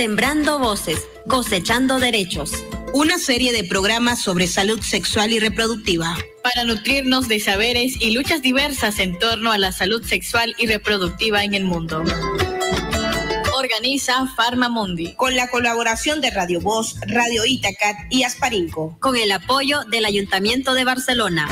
Sembrando voces, cosechando derechos. Una serie de programas sobre salud sexual y reproductiva. Para nutrirnos de saberes y luchas diversas en torno a la salud sexual y reproductiva en el mundo. Organiza Farmamundi. Con la colaboración de Radio Voz, Radio Itacat y Asparinco. Con el apoyo del Ayuntamiento de Barcelona.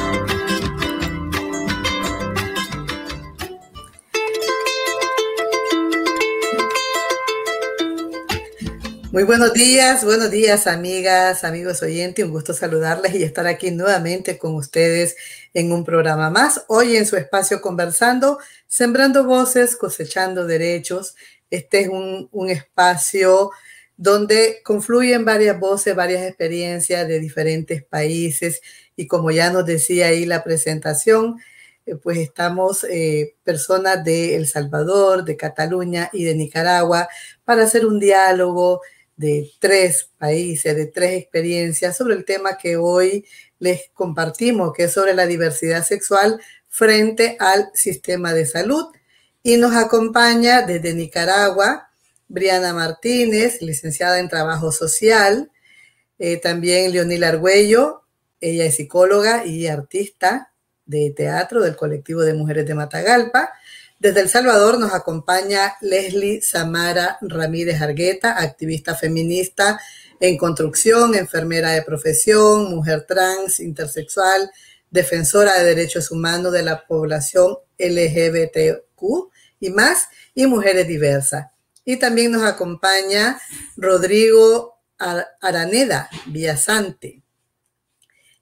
Muy buenos días, buenos días amigas, amigos oyentes, un gusto saludarles y estar aquí nuevamente con ustedes en un programa más. Hoy en su espacio conversando, sembrando voces, cosechando derechos. Este es un, espacio donde confluyen varias voces, varias experiencias de diferentes países y como ya nos decía ahí la presentación, eh, pues estamos eh, personas de El Salvador, de Cataluña y de Nicaragua para hacer un diálogo de tres países, de tres experiencias sobre el tema que hoy les compartimos, que es sobre la diversidad sexual frente al sistema de salud. Y nos acompaña desde Nicaragua Briana Martínez, licenciada en Trabajo Social, eh, también Leonil Argüello, ella es psicóloga y artista de teatro del colectivo de mujeres de Matagalpa, desde El Salvador nos acompaña Leslie Samara Ramírez Argueta, activista feminista en construcción, enfermera de profesión, mujer trans, intersexual, defensora de derechos humanos de la población LGBTQ y más, y mujeres diversas. Y también nos acompaña Rodrigo Araneda Villasante.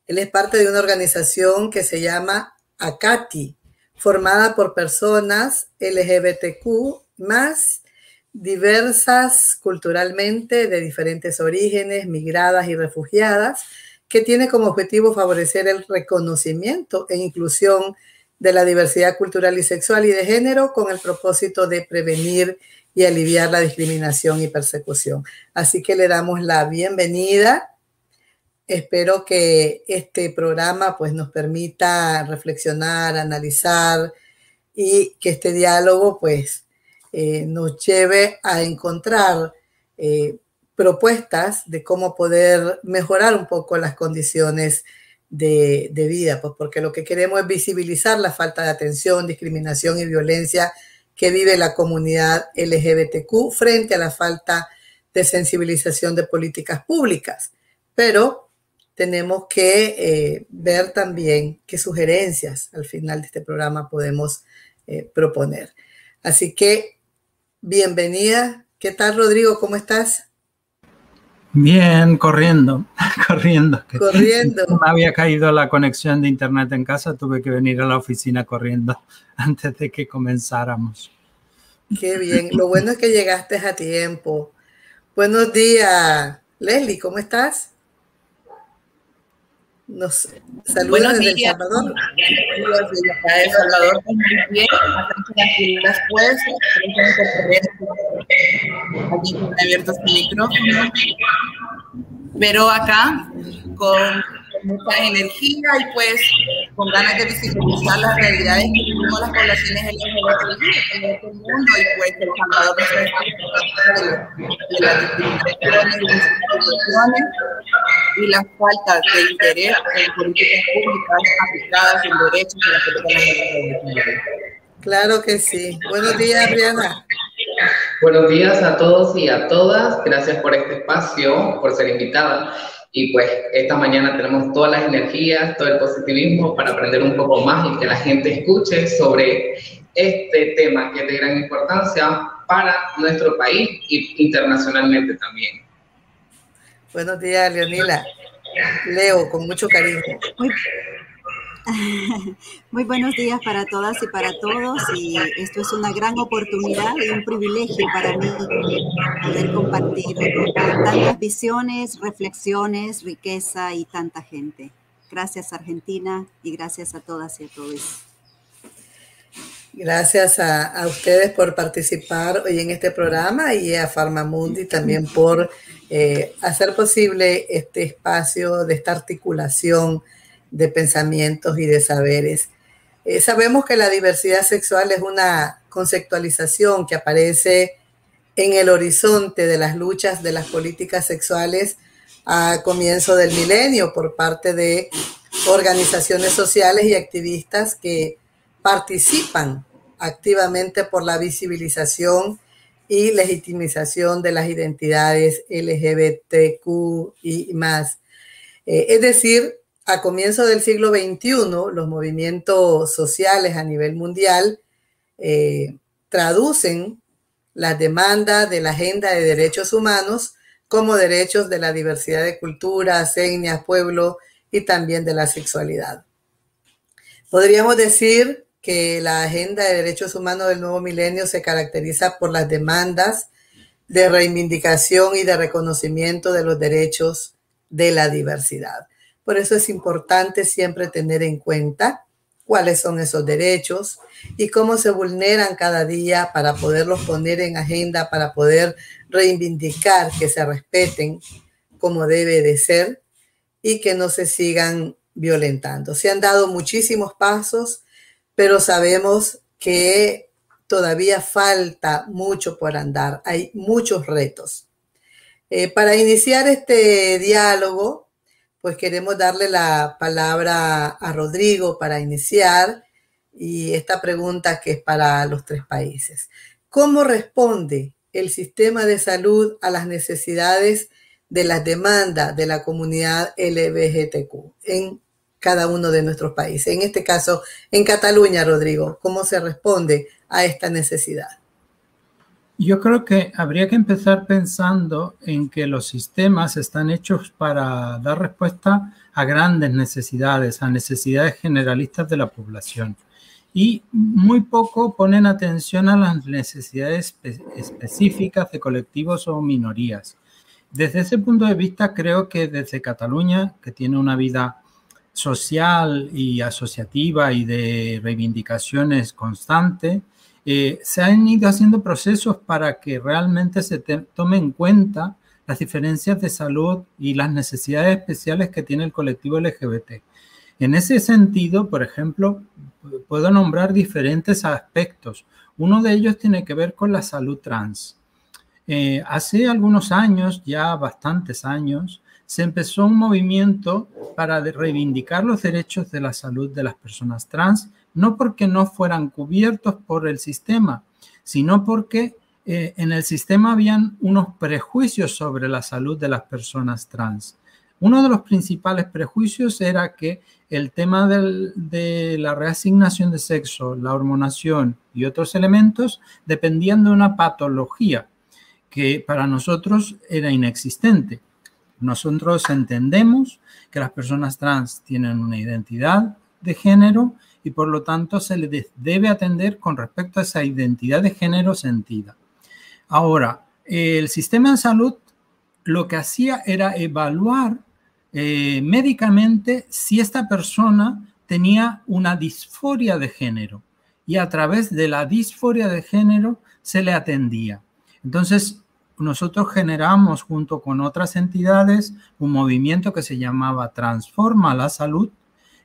Él es parte de una organización que se llama ACATI, formada por personas LGBTQ más diversas culturalmente, de diferentes orígenes, migradas y refugiadas, que tiene como objetivo favorecer el reconocimiento e inclusión de la diversidad cultural y sexual y de género con el propósito de prevenir y aliviar la discriminación y persecución. Así que le damos la bienvenida Espero que este programa pues, nos permita reflexionar, analizar y que este diálogo pues, eh, nos lleve a encontrar eh, propuestas de cómo poder mejorar un poco las condiciones de, vida, pues porque lo que queremos es visibilizar la falta de atención, discriminación y violencia que vive la comunidad LGBTQ frente a la falta de sensibilización de políticas públicas. Pero tenemos que eh, ver también qué sugerencias al final de este programa podemos eh, proponer. Así que, bienvenida. ¿Qué tal, Rodrigo? ¿Cómo estás? Bien, corriendo, corriendo. Corriendo. Me había caído la conexión de internet en casa, tuve que venir a la oficina corriendo antes de que comenzáramos. Qué bien, lo bueno es que llegaste a tiempo. Buenos días, Leslie, ¿cómo estás? Nos saluda Buenos desde días. El Salvador. Desde acá de El Salvador, bien, tranquilas pues, aquí están abiertos el micrófono, pero acá con mucha energía y pues con ganas de visibilizar las realidades que vivimos las poblaciones LGBTI en este mundo y pues El Salvador es de las discriminaciones y las instituciones y la falta de interés en políticas públicas aplicadas en derechos de las personas. Claro que sí. Buenos días, Briana. Buenos días a todos y a todas. Gracias por este espacio, por ser invitada. Y pues esta mañana tenemos todas las energías, todo el positivismo para aprender un poco más y que la gente escuche sobre este tema que es de gran importancia para nuestro país y internacionalmente también. Buenos días, Leonila. Leo, con mucho cariño. Muy, muy, buenos días para todas y para todos. Y esto es una gran oportunidad y un privilegio para mí poder compartir tantas visiones, reflexiones, riqueza y tanta gente. Gracias Argentina y gracias a todas y a todos. Gracias a, a, ustedes por participar hoy en este programa y a Farmamundi también por eh, hacer posible este espacio de esta articulación de pensamientos y de saberes. Eh, sabemos que la diversidad sexual es una conceptualización que aparece en el horizonte de las luchas de las políticas sexuales a comienzo del milenio por parte de organizaciones sociales y activistas que participan activamente por la visibilización y legitimización de las identidades LGBTQ y más. Eh, es decir, a comienzo del siglo XXI, los movimientos sociales a nivel mundial eh, traducen las demandas de la agenda de derechos humanos como derechos de la diversidad de culturas, etnias, pueblo y también de la sexualidad. Podríamos decir que la agenda de derechos humanos del nuevo milenio se caracteriza por las demandas de reivindicación y de reconocimiento de los derechos de la diversidad. Por eso es importante siempre tener en cuenta cuáles son esos derechos y cómo se vulneran cada día para poderlos poner en agenda, para poder reivindicar que se respeten como debe de ser y que no se sigan violentando. Se han dado muchísimos pasos pero sabemos que todavía falta mucho por andar, hay muchos retos. Eh, para iniciar este diálogo, pues queremos darle la palabra a Rodrigo para iniciar y esta pregunta que es para los tres países. ¿Cómo responde el sistema de salud a las necesidades de las demandas de la comunidad LGBTQ en cada uno de nuestros países. En este caso, en Cataluña, Rodrigo, ¿cómo se responde a esta necesidad? Yo creo que habría que empezar pensando en que los sistemas están hechos para dar respuesta a grandes necesidades, a necesidades generalistas de la población. Y muy poco ponen atención a las necesidades específicas de colectivos o minorías. Desde ese punto de vista, creo que desde Cataluña, que tiene una vida social y asociativa y de reivindicaciones constante, eh, se han ido haciendo procesos para que realmente se tome en cuenta las diferencias de salud y las necesidades especiales que tiene el colectivo LGBT. En ese sentido, por ejemplo, puedo nombrar diferentes aspectos. Uno de ellos tiene que ver con la salud trans. Eh, hace algunos años, ya bastantes años, se empezó un movimiento para reivindicar los derechos de la salud de las personas trans, no porque no fueran cubiertos por el sistema, sino porque eh, en el sistema habían unos prejuicios sobre la salud de las personas trans. Uno de los principales prejuicios era que el tema de la reasignación de sexo, la hormonación y otros elementos dependían de una patología que para nosotros era inexistente. Nosotros entendemos que las personas trans tienen una identidad de género y por lo tanto se les debe atender con respecto a esa identidad de género sentida. Ahora, el sistema de salud lo que hacía era evaluar eh, médicamente si esta persona tenía una disforia de género y a través de la disforia de género se le atendía. Entonces, nosotros generamos junto con otras entidades un movimiento que se llamaba Transforma la Salud,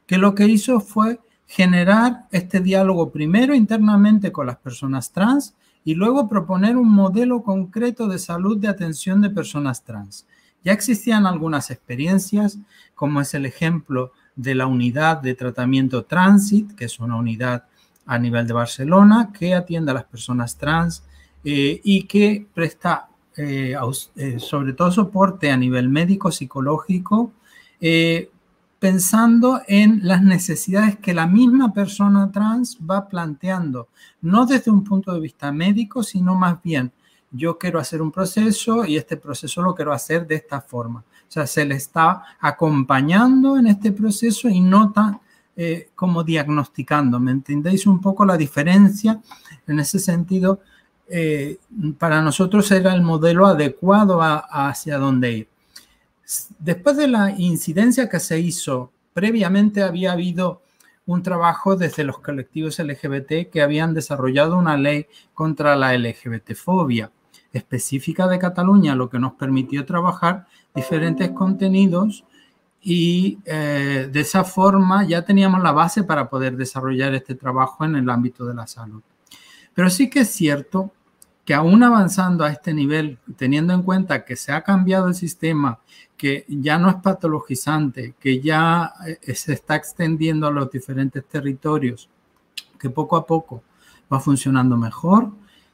que lo que hizo fue generar este diálogo primero internamente con las personas trans y luego proponer un modelo concreto de salud de atención de personas trans. Ya existían algunas experiencias, como es el ejemplo de la unidad de tratamiento Transit, que es una unidad a nivel de Barcelona que atiende a las personas trans eh, y que presta eh, eh, sobre todo soporte a nivel médico, psicológico, eh, pensando en las necesidades que la misma persona trans va planteando, no desde un punto de vista médico, sino más bien, yo quiero hacer un proceso y este proceso lo quiero hacer de esta forma. O sea, se le está acompañando en este proceso y no tan como diagnosticando. ¿Me entendéis un poco la diferencia? En ese sentido, eh, para nosotros era el modelo adecuado hacia dónde ir. Después de la incidencia que se hizo, previamente había habido un trabajo desde los colectivos LGBT que habían desarrollado una ley contra la LGBTfobia específica de Cataluña, lo que nos permitió trabajar diferentes contenidos y eh, de esa forma ya teníamos la base para poder desarrollar este trabajo en el ámbito de la salud. Pero sí que es cierto que aún avanzando a este nivel, teniendo en cuenta que se ha cambiado el sistema, que ya no es patologizante, que ya eh, se está extendiendo a los diferentes territorios, que poco a poco va funcionando mejor,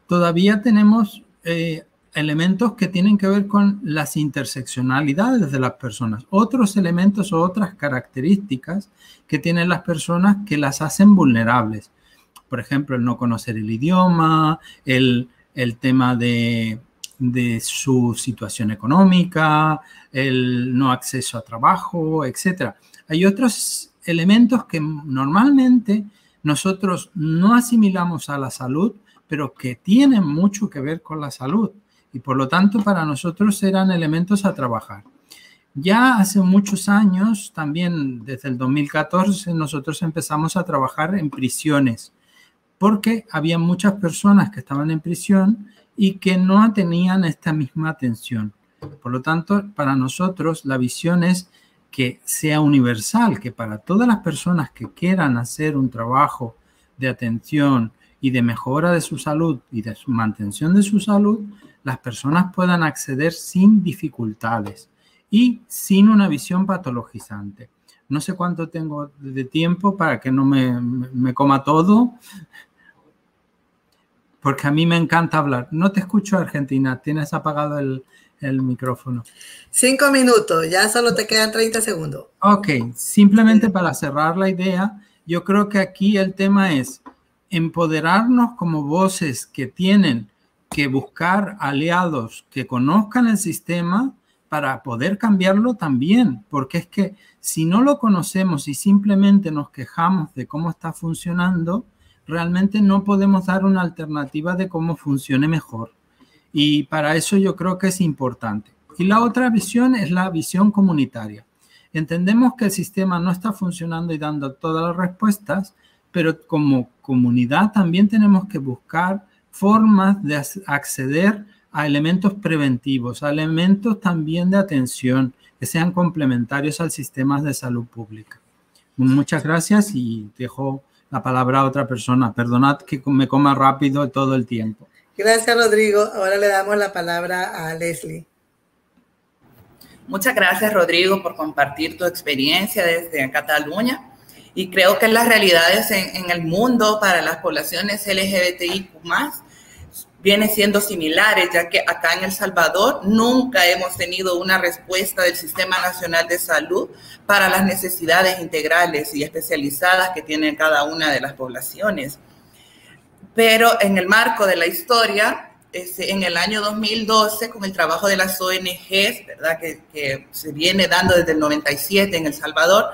todavía tenemos eh, elementos que tienen que ver con las interseccionalidades de las personas, otros elementos o otras características que tienen las personas que las hacen vulnerables. Por ejemplo, el no conocer el idioma, el, el tema de, su situación económica, el no acceso a trabajo, etc. Hay otros elementos que normalmente nosotros no asimilamos a la salud, pero que tienen mucho que ver con la salud y por lo tanto para nosotros eran elementos a trabajar. Ya hace muchos años, también desde el 2014, nosotros empezamos a trabajar en prisiones porque había muchas personas que estaban en prisión y que no tenían esta misma atención. Por lo tanto, para nosotros la visión es que sea universal, que para todas las personas que quieran hacer un trabajo de atención y de mejora de su salud y de su mantención de su salud, las personas puedan acceder sin dificultades y sin una visión patologizante. No sé cuánto tengo de tiempo para que no me, me coma todo, porque a mí me encanta hablar. No te escucho, Argentina. Tienes apagado el, el micrófono. Cinco minutos, ya solo te quedan 30 segundos. Ok, simplemente para cerrar la idea, yo creo que aquí el tema es empoderarnos como voces que tienen que buscar aliados que conozcan el sistema para poder cambiarlo también, porque es que si no lo conocemos y simplemente nos quejamos de cómo está funcionando, realmente no podemos dar una alternativa de cómo funcione mejor. Y para eso yo creo que es importante. Y la otra visión es la visión comunitaria. Entendemos que el sistema no está funcionando y dando todas las respuestas, pero como comunidad también tenemos que buscar formas de acceder a elementos preventivos, a elementos también de atención que sean complementarios al sistema de salud pública. Muchas gracias y dejo la palabra a otra persona. Perdonad que me coma rápido todo el tiempo. Gracias, Rodrigo. Ahora le damos la palabra a Leslie. Muchas gracias, Rodrigo, por compartir tu experiencia desde Cataluña. Y creo que las realidades en, en el mundo para las poblaciones LGBTIQ vienen siendo similares, ya que acá en El Salvador nunca hemos tenido una respuesta del Sistema Nacional de Salud para las necesidades integrales y especializadas que tienen cada una de las poblaciones. Pero en el marco de la historia, este, en el año 2012, con el trabajo de las ONGs, ¿verdad? Que, que se viene dando desde el 97 en El Salvador,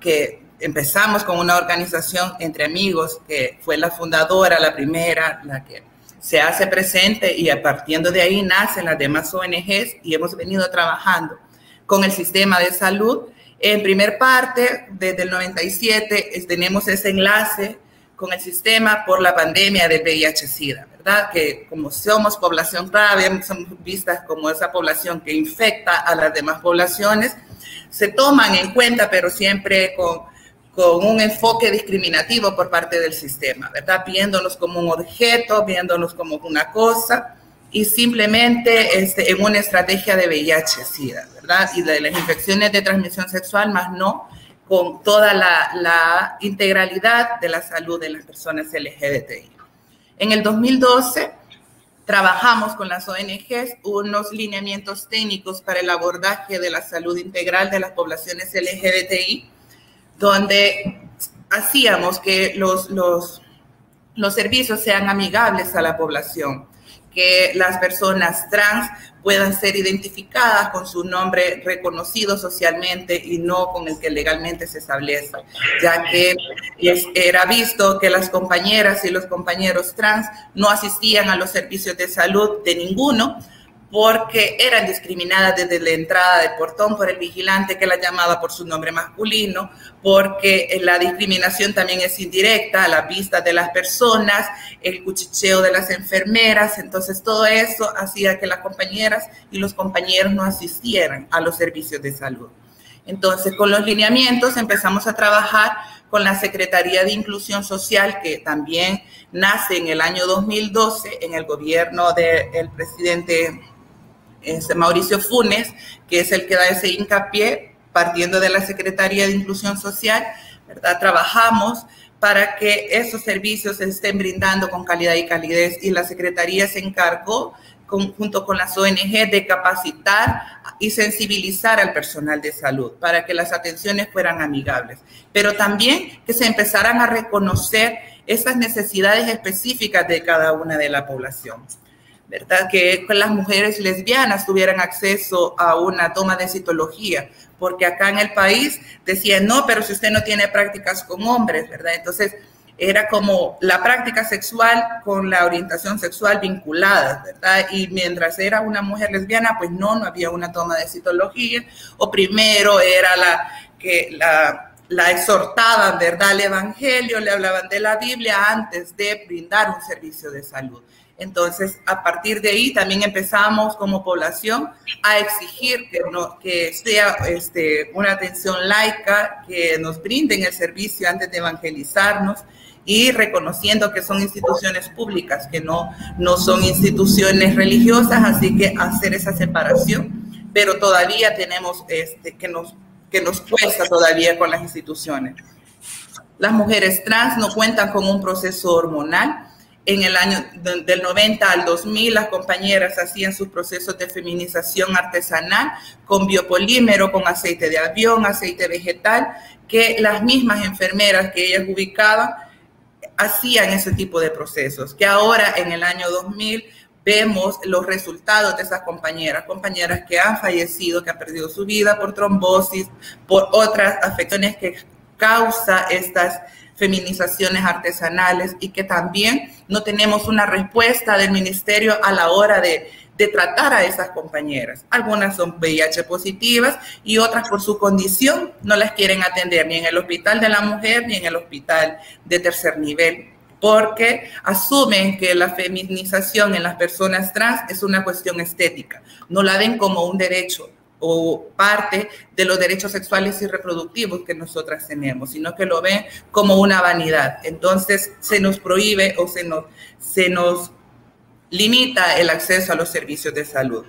que empezamos con una organización entre amigos que fue la fundadora, la primera, la que se hace presente y a partiendo de ahí nacen las demás ONGs y hemos venido trabajando con el sistema de salud. En primer parte, desde el 97, tenemos ese enlace con el sistema por la pandemia del VIH-Sida, ¿verdad? Que como somos población grave, somos vistas como esa población que infecta a las demás poblaciones, se toman en cuenta, pero siempre con con un enfoque discriminativo por parte del sistema, ¿verdad? Viéndonos como un objeto, viéndonos como una cosa y simplemente este, en una estrategia de VIH-Sida, ¿verdad? Y de las infecciones de transmisión sexual, más no con toda la, la integralidad de la salud de las personas LGBTI. En el 2012 trabajamos con las ONGs unos lineamientos técnicos para el abordaje de la salud integral de las poblaciones LGBTI donde hacíamos que los, los, servicios sean amigables a la población, que las personas trans puedan ser identificadas con su nombre reconocido socialmente y no con el que legalmente se establece, ya que era visto que las compañeras y los compañeros trans no asistían a los servicios de salud de ninguno, porque eran discriminadas desde la entrada del portón por el vigilante que la llamaba por su nombre masculino, porque la discriminación también es indirecta a la vista de las personas, el cuchicheo de las enfermeras, entonces todo eso hacía que las compañeras y los compañeros no asistieran a los servicios de salud. Entonces, con los lineamientos empezamos a trabajar con la Secretaría de Inclusión Social, que también nace en el año 2012 en el gobierno del presidente Mauricio Funes, que es el que da ese hincapié, partiendo de la Secretaría de Inclusión Social, ¿verdad? Trabajamos para que esos servicios se estén brindando con calidad y calidez y la Secretaría se encargó junto con las ONG de capacitar y sensibilizar al personal de salud para que las atenciones fueran amigables, pero también que se empezaran a reconocer esas necesidades específicas de cada una de la población. ¿Verdad? Que las mujeres lesbianas tuvieran acceso a una toma de citología, porque acá en el país decían, no, pero si usted no tiene prácticas con hombres, ¿verdad? Entonces, era como la práctica sexual con la orientación sexual vinculadas, ¿verdad? Y mientras era una mujer lesbiana, pues no, no había una toma de citología, o primero era la que la, la exhortaban, ¿verdad? Al Evangelio, le hablaban de la Biblia antes de brindar un servicio de salud. Entonces, a partir de ahí también empezamos como población a exigir que, no, que sea este, una atención laica, que nos brinden el servicio antes de evangelizarnos y reconociendo que son instituciones públicas, que no, no son instituciones religiosas, así que hacer esa separación, pero todavía tenemos este, que, nos, que nos cuesta todavía con las instituciones. Las mujeres trans no cuentan con un proceso hormonal. En el año del 90 al 2000, las compañeras hacían sus procesos de feminización artesanal con biopolímero, con aceite de avión, aceite vegetal, que las mismas enfermeras que ellas ubicaban hacían ese tipo de procesos, que ahora en el año 2000 vemos los resultados de esas compañeras, compañeras que han fallecido, que han perdido su vida por trombosis, por otras afecciones que causa estas feminizaciones artesanales y que también no tenemos una respuesta del ministerio a la hora de de tratar a esas compañeras. Algunas son VIH positivas y otras por su condición no las quieren atender ni en el hospital de la mujer ni en el hospital de tercer nivel porque asumen que la feminización en las personas trans es una cuestión estética, no la ven como un derecho o parte de los derechos sexuales y reproductivos que nosotras tenemos, sino que lo ven como una vanidad. Entonces se nos prohíbe o se nos, se nos limita el acceso a los servicios de salud.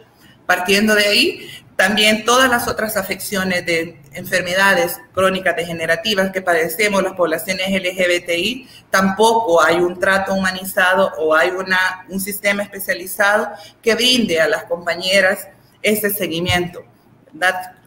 Partiendo de ahí, también todas las otras afecciones de enfermedades crónicas degenerativas que padecemos las poblaciones LGBTI, tampoco hay un trato humanizado o hay una, un sistema especializado que brinde a las compañeras ese seguimiento.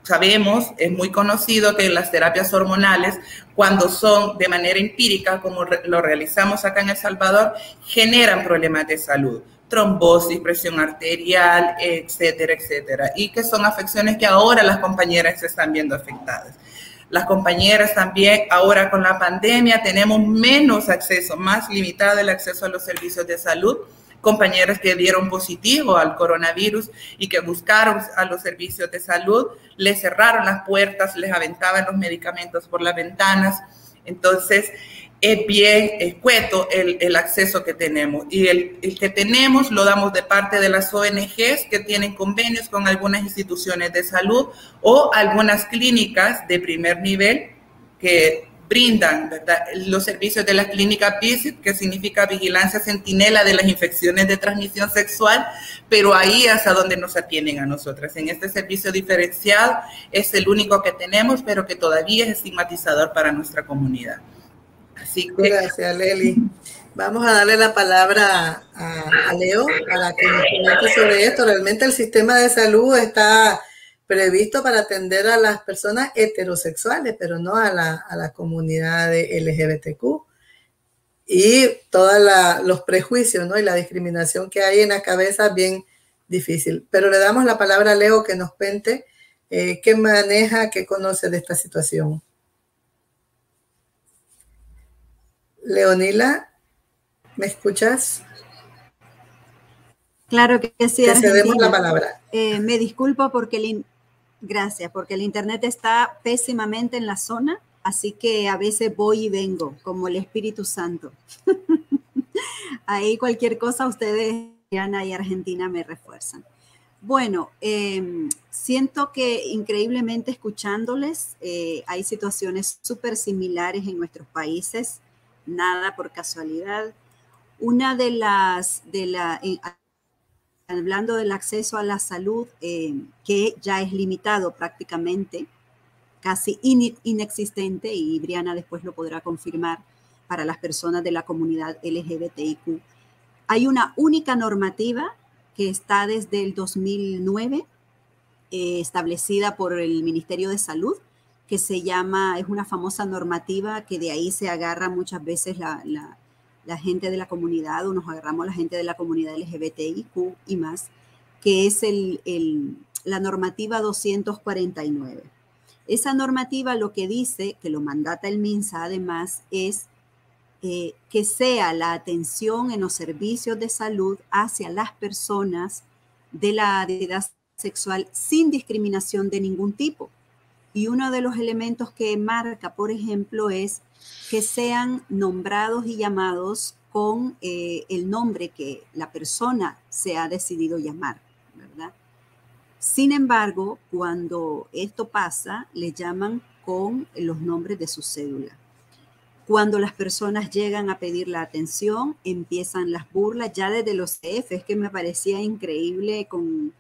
Sabemos, es muy conocido que las terapias hormonales, cuando son de manera empírica, como lo realizamos acá en El Salvador, generan problemas de salud trombosis, presión arterial, etcétera, etcétera. Y que son afecciones que ahora las compañeras se están viendo afectadas. Las compañeras también, ahora con la pandemia, tenemos menos acceso, más limitado el acceso a los servicios de salud. Compañeras que dieron positivo al coronavirus y que buscaron a los servicios de salud, les cerraron las puertas, les aventaban los medicamentos por las ventanas. Entonces, es bien escueto el, el, acceso que tenemos. Y el, el, que tenemos lo damos de parte de las ONGs que tienen convenios con algunas instituciones de salud o algunas clínicas de primer nivel que brindan los servicios de la clínica PISIT, que significa vigilancia centinela de las infecciones de transmisión sexual, pero ahí es a donde nos atienden a nosotras. En este servicio diferenciado es el único que tenemos, pero que todavía es estigmatizador para nuestra comunidad. Gracias, Leli. Vamos a darle la palabra a, Leo para que nos comente sobre esto. Realmente el sistema de salud está previsto para atender a las personas heterosexuales, pero no a la, a la comunidad de LGBTQ. Y todos los prejuicios ¿no? y la discriminación que hay en la cabeza bien difícil. Pero le damos la palabra a Leo que nos cuente eh, qué maneja, qué conoce de esta situación. Leonila, ¿me escuchas? Claro que sí. Te cedemos la palabra. Eh, me disculpo porque el gracias, porque el internet está pésimamente en la zona, así que a veces voy y vengo, como el Espíritu Santo. Ahí cualquier cosa ustedes, Ana y Argentina, me refuerzan. Bueno, em, siento que increíblemente escuchándoles, eh, hay situaciones súper similares en nuestros países, nada por casualidad. Una de las, de la, eh, hablando del acceso a la salud, em, que ya es limitado prácticamente, casi inexistente, y Briana después lo podrá confirmar para las personas de la comunidad LGBTIQ. Hay una única normativa que está desde el 2009, eh, establecida por el Ministerio de Salud, que se llama, es una famosa normativa que de ahí se agarra muchas veces la, gente de la comunidad o nos agarramos la gente de la comunidad LGBTIQ y más, que es el, la normativa 249. Esa normativa lo que dice, que lo mandata el MINSA además, es eh, que sea la atención en los servicios de salud hacia las personas de la identidad sexual sin discriminación de ningún tipo. Y uno de los elementos que marca, por ejemplo, es que sean nombrados y llamados con eh, el nombre que la persona se ha decidido llamar, ¿verdad? Sin embargo, cuando esto pasa, le llaman con los nombres de su cédula. Cuando las personas llegan a pedir la atención, empiezan las burlas ya desde los CF. Es que me parecía increíble con,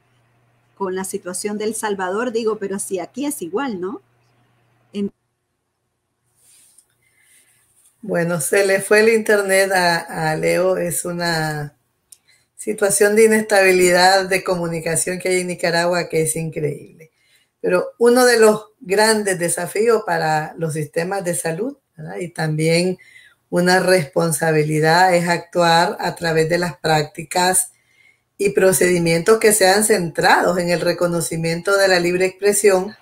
con la situación del Salvador. Digo, pero si aquí es igual, ¿no? bueno, se le fue el internet a, a Leo. Es una situación de inestabilidad de comunicación que hay en Nicaragua que es increíble. Pero uno de los grandes desafíos para los sistemas de salud y también una responsabilidad es actuar a través de las prácticas y procedimientos que sean centrados en el reconocimiento de la libre expresión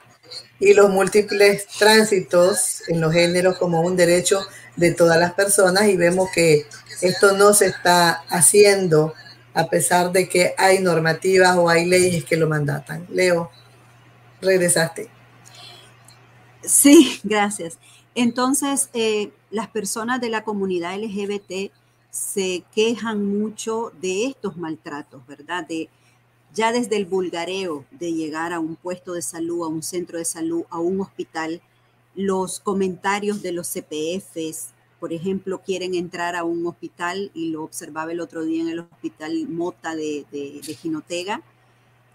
y los múltiples tránsitos en los géneros como un derecho de todas las personas y vemos que esto no se está haciendo a pesar de que hay normativas o hay leyes que lo mandatan. Leo, regresaste. Sí, gracias. Entonces, eh, las personas de la comunidad LGBT se quejan mucho de estos maltratos, ¿verdad? De, ya desde el vulgareo de llegar a un puesto de salud, a un centro de salud, a un hospital, los comentarios de los CPFs, por ejemplo, quieren entrar a un hospital y lo observaba el otro día en el hospital Mota de, de, Jinotega,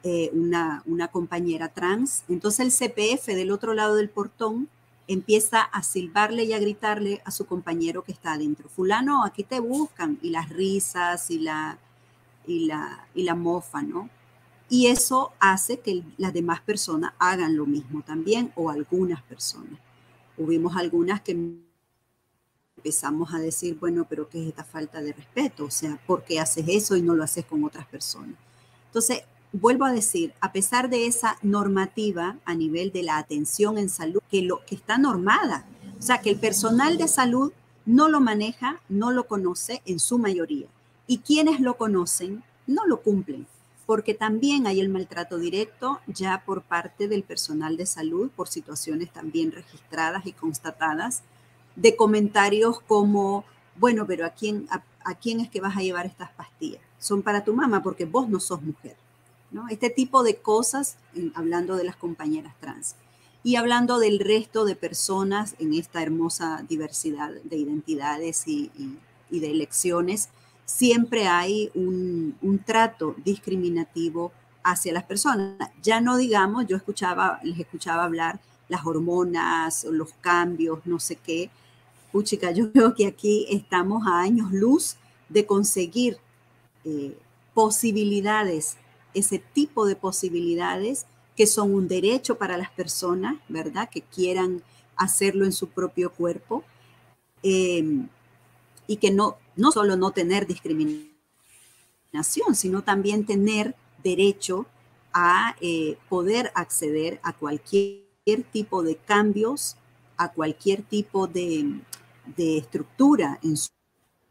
eh, una, una compañera trans. Entonces el CPF del otro lado del portón empieza a silbarle y a gritarle a su compañero que está adentro, fulano, aquí te buscan, y las risas y la, y la, y la mofa, ¿no? Y eso hace que las demás personas hagan lo mismo también, o algunas personas. Hubimos algunas que empezamos a decir, bueno, pero ¿qué es esta falta de respeto? O sea, ¿por qué haces eso y no lo haces con otras personas? Entonces, vuelvo a decir, a pesar de esa normativa a nivel de la atención en salud, que, lo, que está normada, o sea, que el personal de salud no lo maneja, no lo conoce en su mayoría. Y quienes lo conocen no lo cumplen, porque también hay el maltrato directo ya por parte del personal de salud, por situaciones también registradas y constatadas, de comentarios como, bueno, pero ¿a quién, a quién es que vas a llevar estas pastillas? Son para tu mamá porque vos no sos mujer. Este tipo de cosas, hablando de las compañeras trans. Y hablando del resto de personas en esta hermosa diversidad de identidades y, de elecciones, siempre hay un, trato discriminativo hacia las personas. Ya no digamos, yo escuchaba, les escuchaba hablar las hormonas, los cambios, no sé qué. Puchica, yo creo que aquí estamos a años luz de conseguir eh, posibilidades ese tipo de posibilidades que son un derecho para las personas, ¿verdad? Que quieran hacerlo en su propio cuerpo em, y que no, no solo no tener discriminación, sino también tener derecho a eh, poder acceder a cualquier tipo de cambios, a cualquier tipo de, estructura en su,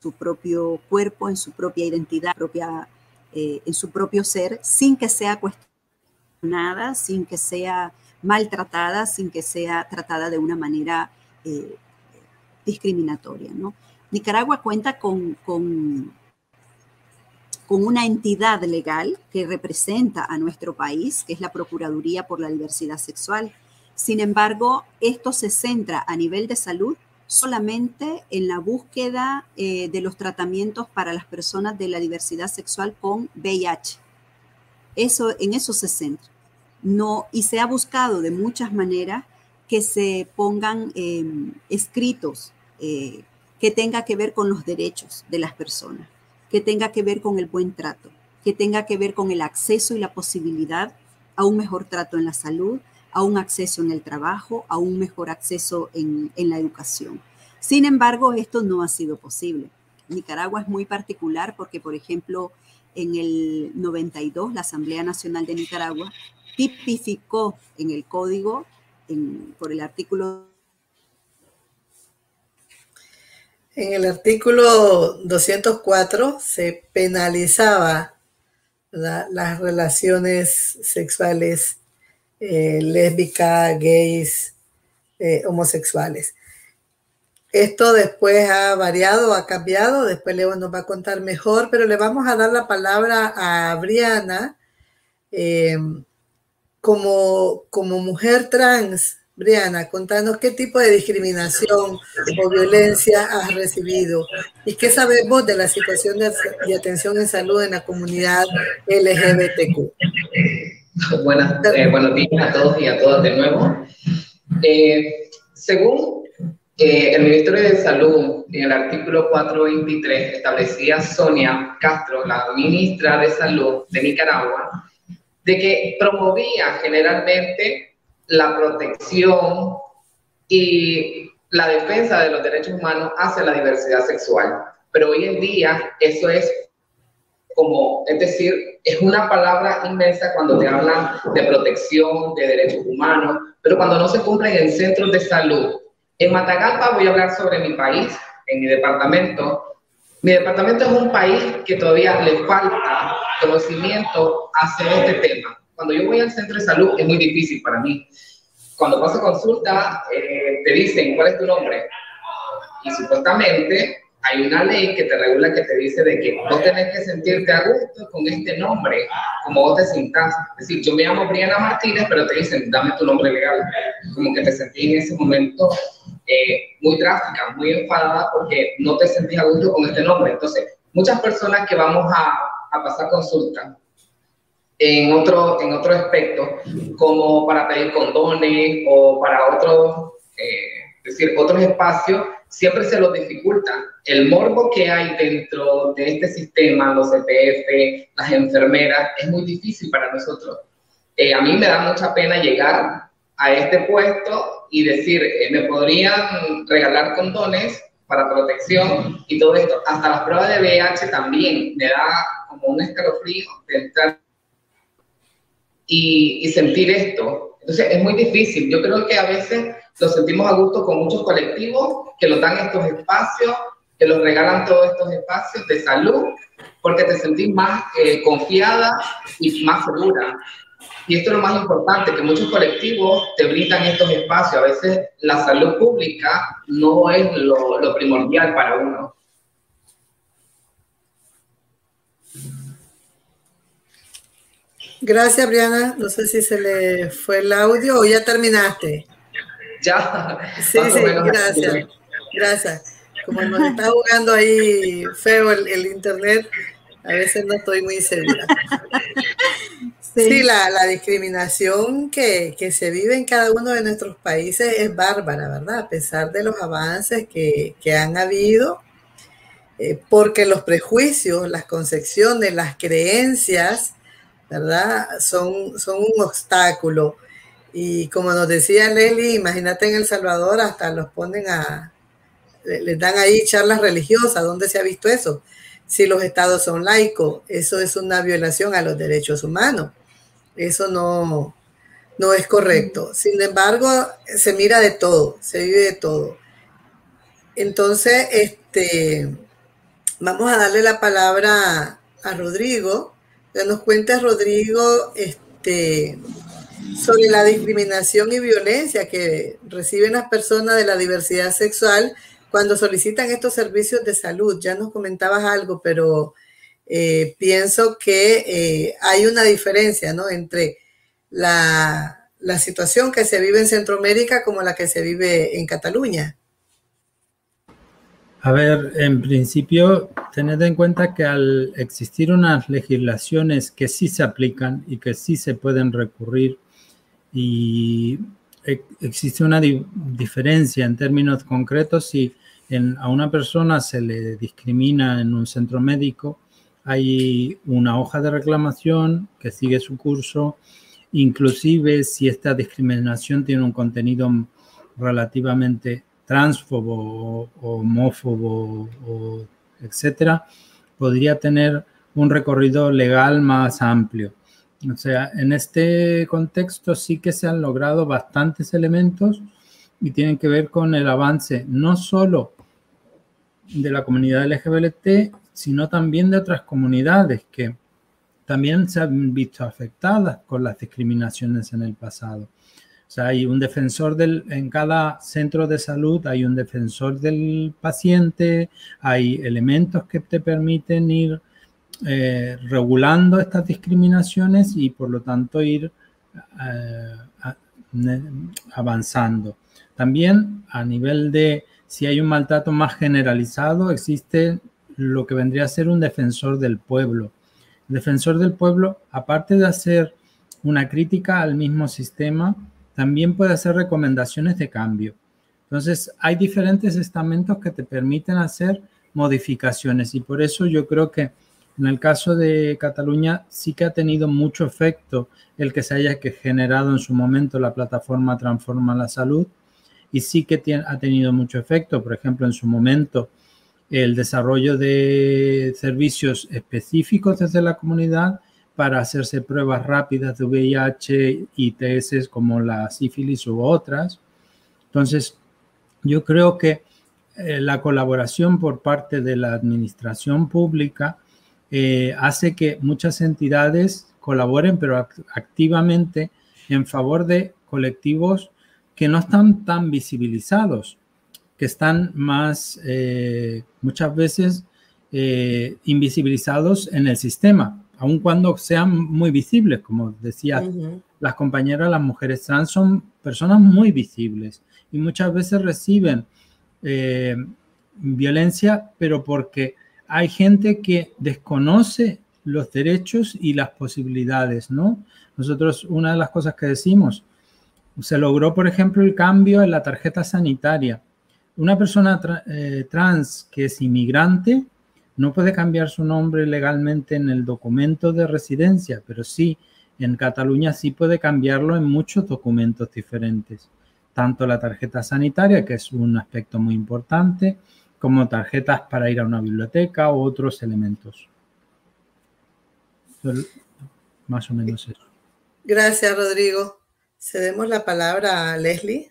su, propio cuerpo, en su propia identidad, propia eh, en su propio ser sin que sea cuestionada, sin que sea maltratada, sin que sea tratada de una manera eh, discriminatoria. Nicaragua cuenta con, con, con una entidad legal que representa a nuestro país, que es la Procuraduría por la Diversidad Sexual. Sin embargo, esto se centra a nivel de salud solamente en la búsqueda eh, de los tratamientos para las personas de la diversidad sexual con VIH. Eso, en eso se centra. No, y se ha buscado de muchas maneras que se pongan em, escritos eh, que tenga que ver con los derechos de las personas, que tenga que ver con el buen trato, que tenga que ver con el acceso y la posibilidad a un mejor trato en la salud, a un acceso en el trabajo, a un mejor acceso en, en la educación. Sin embargo, esto no ha sido posible. Nicaragua es muy particular porque, por ejemplo, en el 92 la Asamblea Nacional de Nicaragua tipificó en el código, por el artículo En el artículo 204 se penalizaba las relaciones sexuales eh, lésbicas, gays, eh, homosexuales. Esto después ha variado, ha cambiado, después Leo nos va a contar mejor, pero le vamos a dar la palabra a Briana eh, como, como mujer trans Briana, contanos qué tipo de discriminación o violencia has recibido y qué sabemos de la situación de, atención en salud en la comunidad LGBTQ. Buenas, eh, buenos días a todos y a todas de nuevo. Eh, según eh, el Ministerio de Salud, en el artículo 423, establecía Sonia Castro, la ministra de Salud de Nicaragua, de que promovía generalmente la protección y la defensa de los derechos humanos hacia la diversidad sexual. Pero hoy en día eso es como, es decir, es una palabra inmensa cuando te hablan de protección, de derechos humanos, pero cuando no se cumplen en centros de salud. En Matagalpa voy a hablar sobre mi país, en mi departamento. Mi departamento es un país que todavía le falta conocimiento hacia este tema cuando yo voy al centro de salud es muy difícil para mí. Cuando paso consulta, eh, te dicen, ¿cuál es tu nombre? Y supuestamente hay una ley que te regula que te dice de que vos tenés que sentirte a gusto con este nombre, como vos te sientas. Es decir, yo me llamo Briana Martínez, pero te dicen, dame tu nombre legal. Como que te sentí en ese momento eh, muy drástica, muy enfadada porque no te sentís a gusto con este nombre. Entonces, muchas personas que vamos a, a pasar consulta en otro, en otro aspecto, como para pedir condones o para otros, eh, decir, otros espacios, siempre se los dificulta. El morbo que hay dentro de este sistema, los CPF, las enfermeras, es muy difícil para nosotros. Eh, a mí me da mucha pena llegar a este puesto y decir, eh, me podrían regalar condones para protección y todo esto. Hasta las pruebas de VIH también me da como un escalofrío de entrar y, sentir esto. Entonces es muy difícil. Yo creo que a veces lo sentimos a gusto con muchos colectivos que nos dan estos espacios, que nos regalan todos estos espacios de salud, porque te sentís más eh, confiada y más segura. Y esto es lo más importante, que muchos colectivos te brindan estos espacios. A veces la salud pública no es lo, lo primordial para uno. Gracias, Briana. No sé si se le fue el audio o ya terminaste. Ya. Sí, sí, gracias. Gracias. Como nos está jugando ahí feo el, internet, a veces no estoy muy segura. Sí, la, discriminación que, se vive en cada uno de nuestros países es bárbara, ¿verdad? A pesar de los avances que, han habido, eh, porque los prejuicios, las concepciones, las creencias, ¿verdad? Son, son un obstáculo. Y como nos decía Leli, imagínate en El Salvador, hasta los ponen a, les dan ahí charlas religiosas, ¿dónde se ha visto eso? Si los estados son laicos, eso es una violación a los derechos humanos. Eso no, no es correcto. Sin embargo, se mira de todo, se vive de todo. Entonces, este, vamos a darle la palabra a Rodrigo que nos cuenta Rodrigo este, sobre la discriminación y violencia que reciben las personas de la diversidad sexual cuando solicitan estos servicios de salud. Ya nos comentabas algo, pero eh, pienso que eh, hay una diferencia ¿no? entre la, la situación que se vive en Centroamérica como la que se vive en Cataluña. A ver, en principio, tened en cuenta que al existir unas legislaciones que sí se aplican y que sí se pueden recurrir y existe una diferencia en términos concretos si a una persona se le discrimina en un centro médico, hay una hoja de reclamación que sigue su curso, inclusive si esta discriminación tiene un contenido relativamente transfobo o homófobo o etcétera, podría tener un recorrido legal más amplio. O sea, en este contexto sí que se han logrado bastantes elementos y tienen que ver con el avance no solo de la comunidad LGBT, sino también de otras comunidades que también se han visto afectadas con las discriminaciones en el pasado. O sea, hay un defensor del, en cada centro de salud, hay un defensor del paciente, hay elementos que te permiten ir eh, regulando estas discriminaciones y por lo tanto ir eh, avanzando. También a nivel de si hay un maltrato más generalizado, existe lo que vendría a ser un defensor del pueblo. El defensor del pueblo, aparte de hacer una crítica al mismo sistema, también puede hacer recomendaciones de cambio. Entonces, hay diferentes estamentos que te permiten hacer modificaciones y por eso yo creo que en el caso de Cataluña sí que ha tenido mucho efecto el que se haya generado en su momento la plataforma Transforma la Salud y sí que ha tenido mucho efecto. Por ejemplo, en su momento el desarrollo de servicios específicos desde la comunidad para hacerse pruebas rápidas de VIH y TS como la sífilis u otras. Entonces, yo creo que eh, la colaboración por parte de la administración pública eh, hace que muchas entidades colaboren, pero activamente en favor de colectivos que no están tan visibilizados, que están más, eh, muchas veces, invisibilizados en el sistema aun cuando sean muy visibles, como decía las compañeras, las mujeres trans son personas muy visibles y muchas veces reciben eh, violencia, pero porque hay gente que desconoce los derechos y las posibilidades, ¿no? Nosotros, una de las cosas que decimos, se logró, por ejemplo, el cambio en la tarjeta sanitaria. Una persona eh, trans que es inmigrante no puede cambiar su nombre legalmente en el documento de residencia, pero sí, en Cataluña sí puede cambiarlo en muchos documentos diferentes, tanto la tarjeta sanitaria, que es un aspecto muy importante, como tarjetas para ir a una biblioteca u otros elementos. Más o menos eso. Gracias, Rodrigo. Cedemos la palabra a Leslie.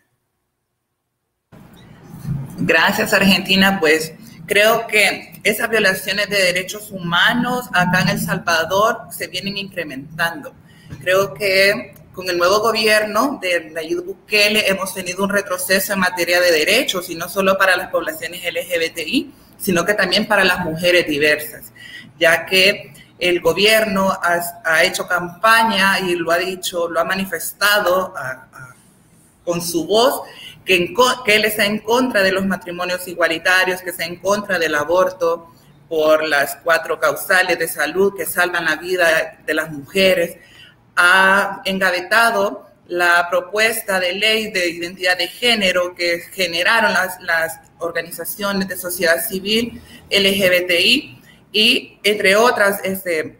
Gracias, Argentina. Pues Creo que esas violaciones de derechos humanos acá en El Salvador se vienen incrementando. Creo que con el nuevo gobierno de Nayib Bukele hemos tenido un retroceso en materia de derechos y no solo para las poblaciones LGBTI, sino que también para las mujeres diversas, ya que el gobierno ha, hecho campaña y lo ha dicho, lo ha manifestado con su voz que, él está en contra de los matrimonios igualitarios, que está en contra del aborto por las cuatro causales de salud que salvan la vida de las mujeres, ha engavetado la propuesta de ley de identidad de género que generaron las, las organizaciones de sociedad civil LGBTI y entre otras este,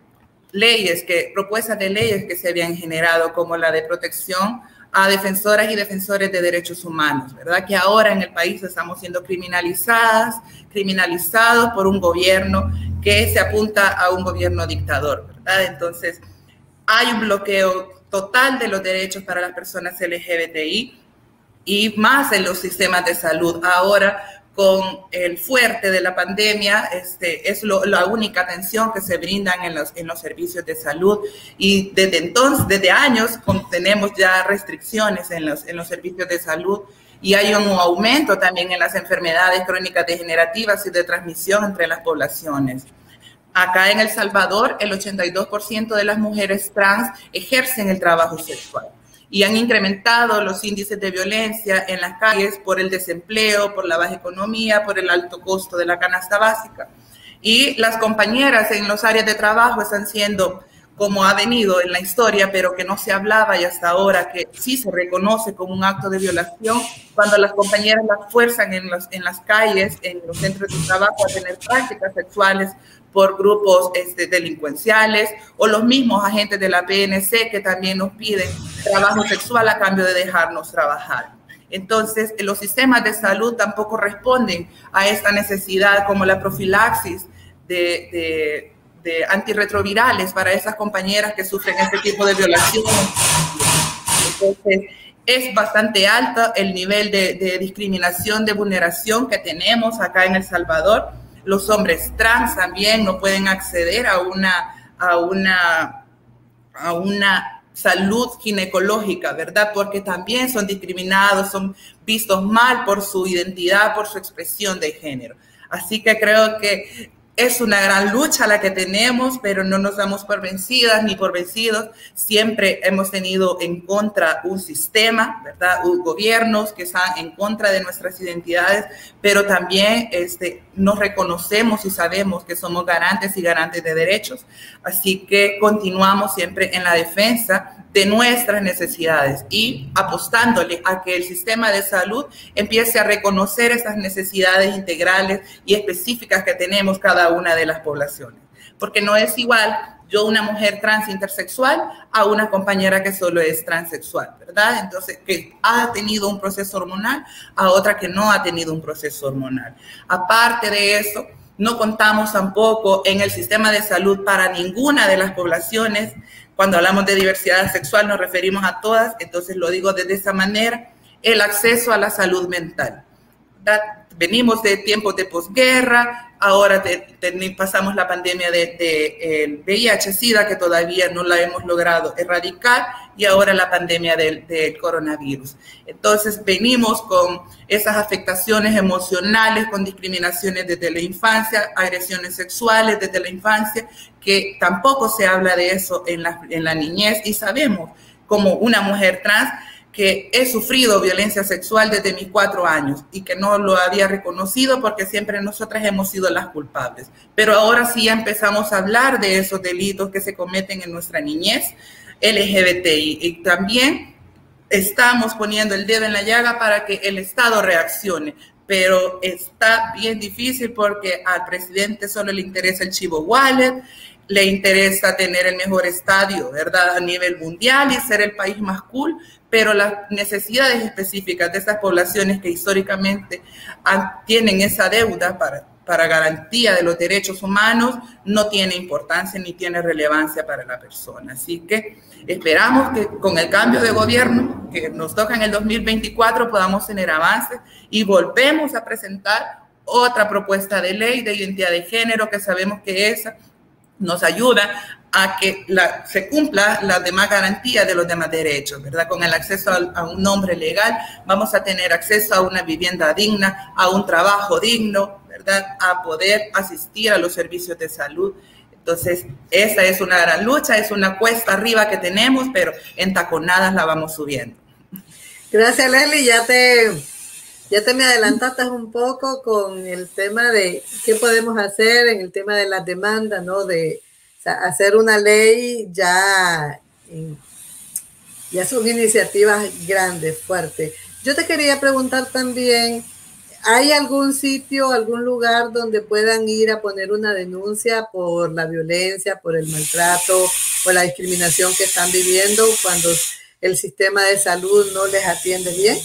leyes que propuestas de leyes que se habían generado como la de protección a defensoras y defensores de derechos humanos, ¿verdad? Que ahora en el país estamos siendo criminalizadas, criminalizados por un gobierno que se apunta a un gobierno dictador, ¿verdad? Entonces, hay un bloqueo total de los derechos para las personas LGBTI y más en los sistemas de salud. Ahora, con el fuerte de la pandemia, este, es la única atención que se brindan en los, en los servicios de salud. Y desde entonces, desde años, tenemos ya restricciones en los, en los servicios de salud y hay un aumento también en las enfermedades crónicas degenerativas y de transmisión entre las poblaciones. Acá en El Salvador, el 82% de las mujeres trans ejercen el trabajo sexual y han incrementado los índices de violencia en las calles por el desempleo, por la baja economía, por el alto costo de la canasta básica. Y las compañeras en los áreas de trabajo están siendo como ha venido en la historia, pero que no se hablaba y hasta ahora que sí se reconoce como un acto de violación, cuando las compañeras las fuerzan en, en las calles, en los centros de trabajo a tener prácticas sexuales por grupos este, delincuenciales o los mismos agentes de la PNC que también nos piden trabajo sexual a cambio de dejarnos trabajar. Entonces, los sistemas de salud tampoco responden a esta necesidad como la profilaxis de, antirretrovirales para esas compañeras que sufren este tipo de violación. Entonces, es bastante alto el nivel de, de discriminación, de vulneración que tenemos acá en El Salvador los hombres trans también no pueden acceder a una, a una, a una salud ginecológica, ¿verdad? Porque también son discriminados, son vistos mal por su identidad, por su expresión de género. Así que creo que es una gran lucha la que tenemos, pero no nos damos por vencidas ni por vencidos. Siempre hemos tenido en contra un sistema, ¿verdad? Gobiernos que están en contra de nuestras identidades, pero también este, nos reconocemos y sabemos que somos garantes y garantes de derechos. Así que continuamos siempre en la defensa de nuestras necesidades y apostándole a que el sistema de salud empiece a reconocer esas necesidades integrales y específicas que tenemos cada una de las poblaciones. Porque no es igual yo una mujer trans intersexual a una compañera que solo es transexual, ¿verdad? Entonces, que ha tenido un proceso hormonal a otra que no ha tenido un proceso hormonal. Aparte de eso, no contamos tampoco en el sistema de salud para ninguna de las poblaciones cuando hablamos de diversidad sexual nos referimos a todas, entonces lo digo de esa manera, el acceso a la salud mental. Venimos de tiempos de posguerra, ahora pasamos la pandemia de, de VIH-Sida que todavía no la hemos logrado erradicar y ahora la pandemia del, coronavirus. Entonces venimos con esas afectaciones emocionales, con discriminaciones desde la infancia, agresiones sexuales desde la infancia, que tampoco se habla de eso en la, en la niñez y sabemos como una mujer trans que he sufrido violencia sexual desde mis cuatro años y que no lo había reconocido porque siempre nosotras hemos sido las culpables. Pero ahora sí ya empezamos a hablar de esos delitos que se cometen en nuestra niñez LGBTI y también estamos poniendo el dedo en la llaga para que el Estado reaccione. Pero está bien difícil porque al presidente solo le interesa el chivo wallet, le interesa tener el mejor estadio, ¿verdad? A nivel mundial y ser el país más cool, pero las necesidades específicas de estas poblaciones que históricamente tienen esa deuda para, para garantía de los derechos humanos no tiene importancia ni tiene relevancia para la persona. Así que esperamos que con el cambio de gobierno que nos toca en el 2024 podamos tener avances y volvemos a presentar otra propuesta de ley de identidad de género que sabemos que esa nos ayuda a que la, se cumpla las demás garantías de los demás derechos, ¿verdad? Con el acceso a, a, un nombre legal, vamos a tener acceso a una vivienda digna, a un trabajo digno, ¿verdad? A poder asistir a los servicios de salud. Entonces, esa es una gran lucha, es una cuesta arriba que tenemos, pero en taconadas la vamos subiendo. Gracias, Leslie. Ya te, ya te me adelantaste un poco con el tema de qué podemos hacer en el tema de las demandas, ¿no? De hacer una ley ya, ya son iniciativas grandes, fuertes. Yo te quería preguntar también, ¿hay algún sitio, algún lugar donde puedan ir a poner una denuncia por la violencia, por el maltrato, por la discriminación que están viviendo cuando el sistema de salud no les atiende bien?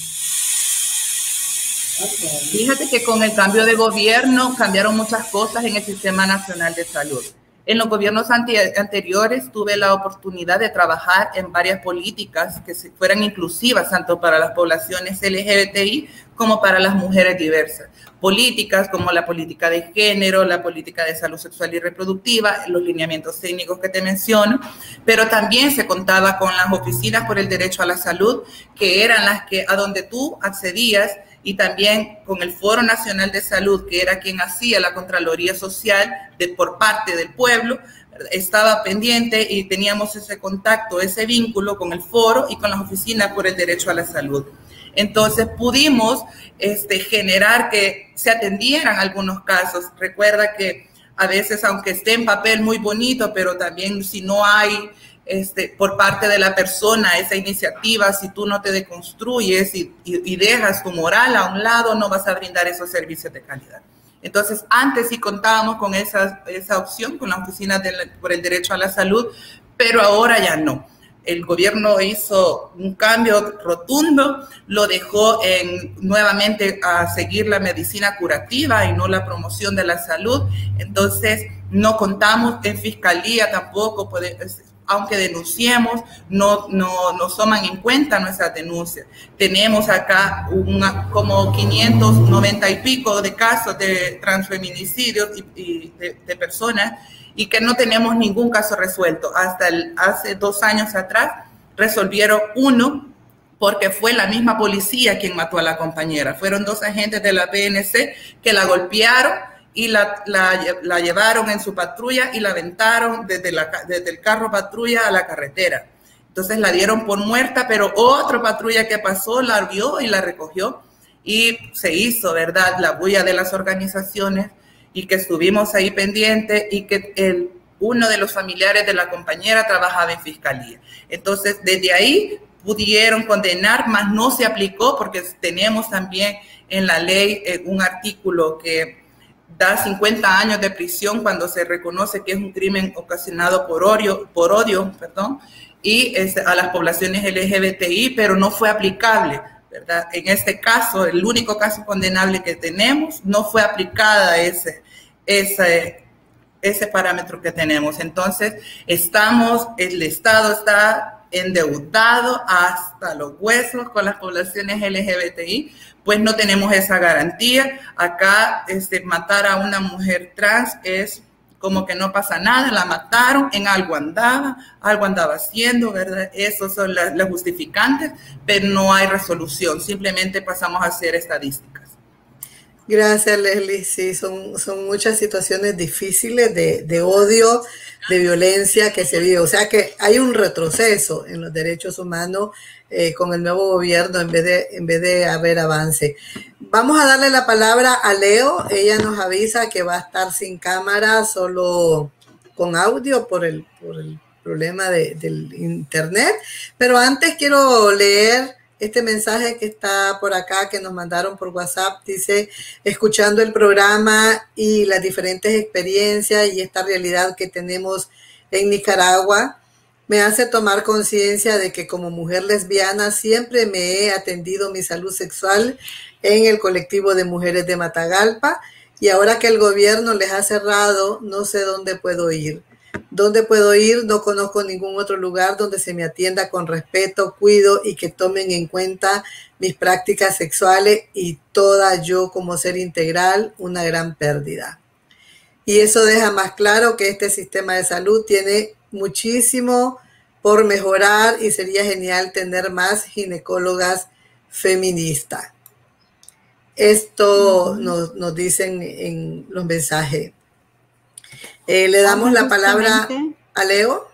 Fíjate que con el cambio de gobierno cambiaron muchas cosas en el Sistema Nacional de Salud. En los gobiernos anteriores tuve la oportunidad de trabajar en varias políticas que fueran inclusivas tanto para las poblaciones LGBTI como para las mujeres diversas. Políticas como la política de género, la política de salud sexual y reproductiva, los lineamientos técnicos que te menciono, pero también se contaba con las oficinas por el derecho a la salud, que eran las que a donde tú accedías y también con el Foro Nacional de Salud, que era quien hacía la Contraloría Social de, por parte del pueblo, estaba pendiente y teníamos ese contacto, ese vínculo con el foro y con las oficinas por el derecho a la salud. Entonces pudimos este, generar que se atendieran algunos casos. Recuerda que a veces, aunque esté en papel muy bonito, pero también si no hay este, por parte de la persona esa iniciativa, si tú no te deconstruyes y, y, dejas tu moral a un lado, no vas a brindar esos servicios de calidad. Entonces, antes sí contábamos con esa, esa opción, con la Oficina por el Derecho a la Salud, pero ahora ya no el gobierno hizo un cambio rotundo, lo dejó en, nuevamente a seguir la medicina curativa y no la promoción de la salud. Entonces, no contamos en fiscalía tampoco, puede, aunque denunciemos, no, no nos toman en cuenta nuestras denuncias. Tenemos acá como 590 y pico de casos de transfeminicidios y, de, personas y que no tenemos ningún caso resuelto. Hasta hace dos años atrás resolvieron uno porque fue la misma policía quien mató a la compañera. Fueron dos agentes de la PNC que la golpearon y la, la, llevaron en su patrulla y la aventaron desde, la, desde el carro patrulla a la carretera. Entonces la dieron por muerta, pero otra patrulla que pasó la vio y la recogió y se hizo, ¿verdad? La bulla de las organizaciones y que estuvimos ahí pendientes y que el, uno de los familiares de la compañera trabajaba en fiscalía. Entonces, desde ahí pudieron condenar, mas no se aplicó porque tenemos también en la ley eh, un artículo que da 50 años de prisión cuando se reconoce que es un crimen ocasionado por odio, por odio perdón, y este, a las poblaciones LGBTI, pero no fue aplicable ¿verdad? En este caso, el único caso condenable que tenemos, no fue aplicada ese, ese, ese parámetro que tenemos. Entonces, estamos, el Estado está endeudado hasta los huesos con las poblaciones LGBTI, pues no tenemos esa garantía. Acá, este, matar a una mujer trans es como que no pasa nada, la mataron, en algo andaba, algo andaba haciendo, ¿verdad? Esos son las, justificantes, pero no hay resolución, simplemente pasamos a ser estadísticas. Gracias, Leslie. Sí, son, son muchas situaciones difíciles de, de odio, de violencia que se vive. O sea que hay un retroceso en los derechos humanos eh, con el nuevo gobierno en vez, de, en vez de haber avance. Vamos a darle la palabra a Leo. Ella nos avisa que va a estar sin cámara, solo con audio por el, por el problema de, del internet. Pero antes quiero leer este mensaje que está por acá, que nos mandaron por WhatsApp. Dice, escuchando el programa y las diferentes experiencias y esta realidad que tenemos en Nicaragua, me hace tomar conciencia de que como mujer lesbiana siempre me he atendido mi salud sexual en el colectivo de mujeres de Matagalpa y ahora que el gobierno les ha cerrado, no sé dónde puedo ir. ¿Dónde puedo ir? No conozco ningún otro lugar donde se me atienda con respeto, cuido y que tomen en cuenta mis prácticas sexuales y toda yo como ser integral, una gran pérdida. Y eso deja más claro que este sistema de salud tiene muchísimo por mejorar y sería genial tener más ginecólogas feministas. Esto nos, nos dicen en los mensajes. Eh, le damos la palabra a Leo.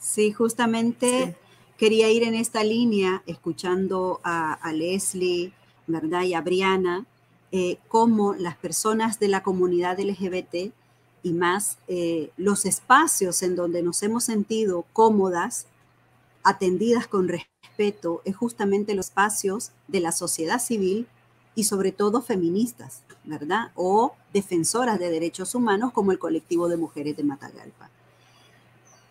Sí, justamente quería ir en esta línea, escuchando a, Leslie, ¿verdad? Y a Briana, eh, cómo las personas de la comunidad LGBT y más eh, los espacios en donde nos hemos sentido cómodas, atendidas con respeto, es justamente los espacios de la sociedad civil y sobre todo feministas, ¿verdad? O defensoras de derechos humanos como el colectivo de mujeres de Matagalpa.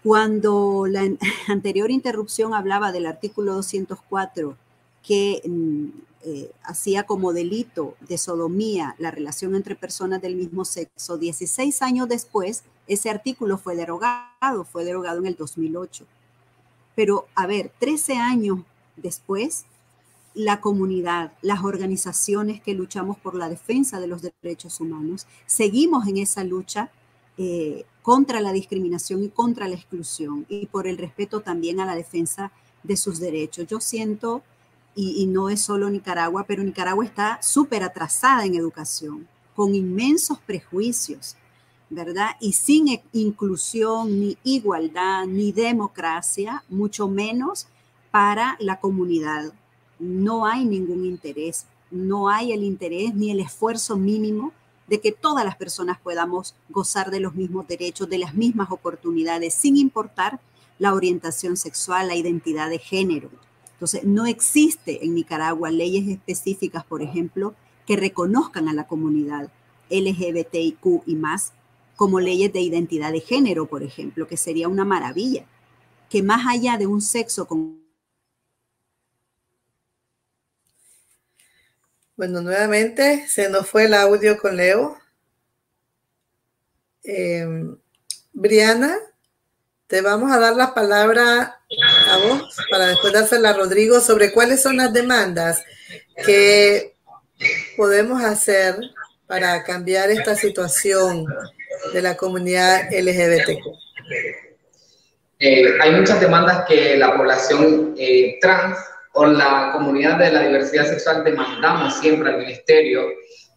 Cuando la anterior interrupción hablaba del artículo 204 que mm, eh, hacía como delito de sodomía la relación entre personas del mismo sexo, 16 años después, ese artículo fue derogado, fue derogado en el 2008. Pero, a ver, 13 años después, la comunidad, las organizaciones que luchamos por la defensa de los derechos humanos, seguimos en esa lucha eh, contra la discriminación y contra la exclusión y por el respeto también a la defensa de sus derechos. Yo siento y, no es solo Nicaragua, pero Nicaragua está súper atrasada en educación, con inmensos prejuicios, ¿verdad? Y sin e, inclusión, ni igualdad, ni democracia, mucho menos para la comunidad. No hay ningún interés, no hay el interés ni el esfuerzo mínimo de que todas las personas podamos gozar de los mismos derechos, de las mismas oportunidades, sin importar la orientación sexual, la identidad de género. Entonces, no existe en Nicaragua leyes específicas, por ejemplo, que reconozcan a la comunidad LGBTIQ y más como leyes de identidad de género, por ejemplo, que sería una maravilla, que más allá de un sexo con... Bueno, nuevamente se nos fue el audio con Leo. Em, Briana, te vamos a dar la palabra a vos para después dársela a Rodrigo sobre cuáles son las demandas que podemos hacer para cambiar esta situación de la comunidad LGBT. Eh, hay muchas demandas que la población eh, trans o la comunidad de la diversidad sexual demandamos siempre al Ministerio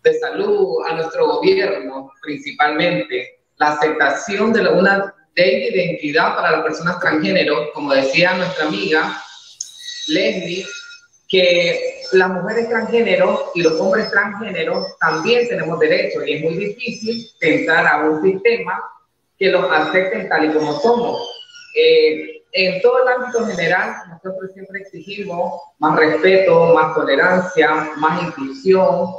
de Salud, a nuestro gobierno principalmente, la aceptación de una de identidad para las personas transgénero, como decía nuestra amiga Leslie, que las mujeres transgénero y los hombres transgénero también tenemos derechos y es muy difícil entrar a un sistema que los acepte tal y como somos. Eh, en todo el ámbito general, nosotros siempre exigimos más respeto, más tolerancia, más inclusión,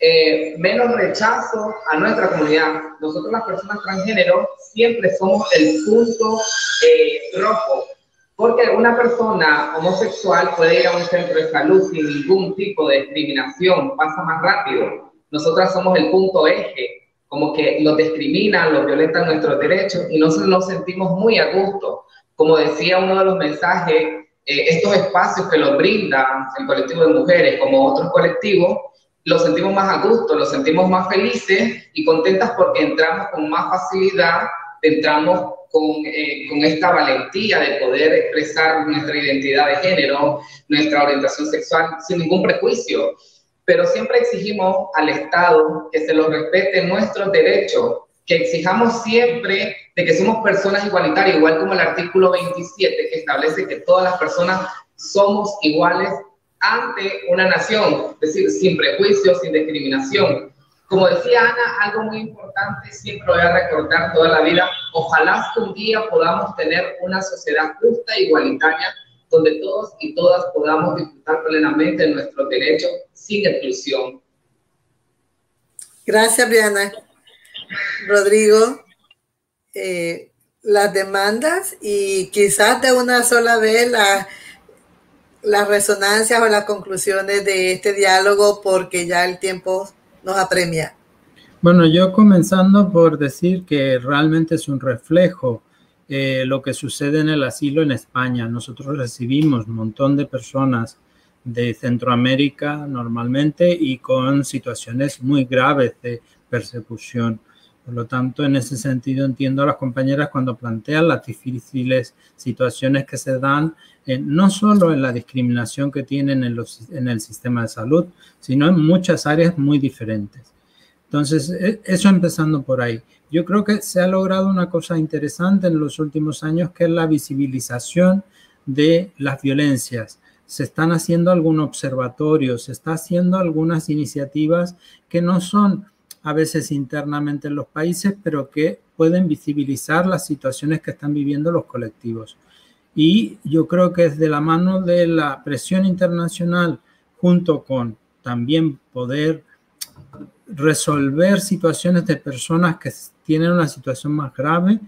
eh, menos rechazo a nuestra comunidad. Nosotros las personas transgénero siempre somos el punto eh, rojo, porque una persona homosexual puede ir a un centro de salud sin ningún tipo de discriminación, pasa más rápido. Nosotras somos el punto eje, como que los discriminan, los violentan nuestros derechos y nosotros nos sentimos muy a gusto. Como decía uno de los mensajes, eh, estos espacios que los brinda el colectivo de mujeres como otros colectivos, lo sentimos más a gusto, lo sentimos más felices y contentas porque entramos con más facilidad, entramos con, eh, con, esta valentía de poder expresar nuestra identidad de género, nuestra orientación sexual sin ningún prejuicio. Pero siempre exigimos al Estado que se lo respete nuestros derechos, que exijamos siempre de que somos personas igualitarias, igual como el artículo 27 que establece que todas las personas somos iguales ante una nación, es decir, sin prejuicios, sin discriminación. Como decía Ana, algo muy importante, siempre voy a recordar toda la vida, ojalá que un día podamos tener una sociedad justa e igualitaria donde todos y todas podamos disfrutar plenamente de nuestros derechos sin exclusión. Gracias, Briana. Rodrigo, eh, las demandas y quizás de una sola vez la las resonancias o las conclusiones de este diálogo porque ya el tiempo nos apremia. Bueno, yo comenzando por decir que realmente es un reflejo eh, lo que sucede en el asilo en España. Nosotros recibimos un montón de personas de Centroamérica normalmente y con situaciones muy graves de persecución. Por lo tanto, en ese sentido entiendo a las compañeras cuando plantean las difíciles situaciones que se dan no solo en la discriminación que tienen en, los, en el sistema de salud, sino en muchas áreas muy diferentes. Entonces, e, eso empezando por ahí. Yo creo que se ha logrado una cosa interesante en los últimos años, que es la visibilización de las violencias. Se están haciendo algún observatorio, se está haciendo algunas iniciativas que no son a veces internamente en los países, pero que pueden visibilizar las situaciones que están viviendo los colectivos. Y yo creo que es de la mano de la presión internacional, junto con también poder resolver situaciones de personas que tienen una situación más grave,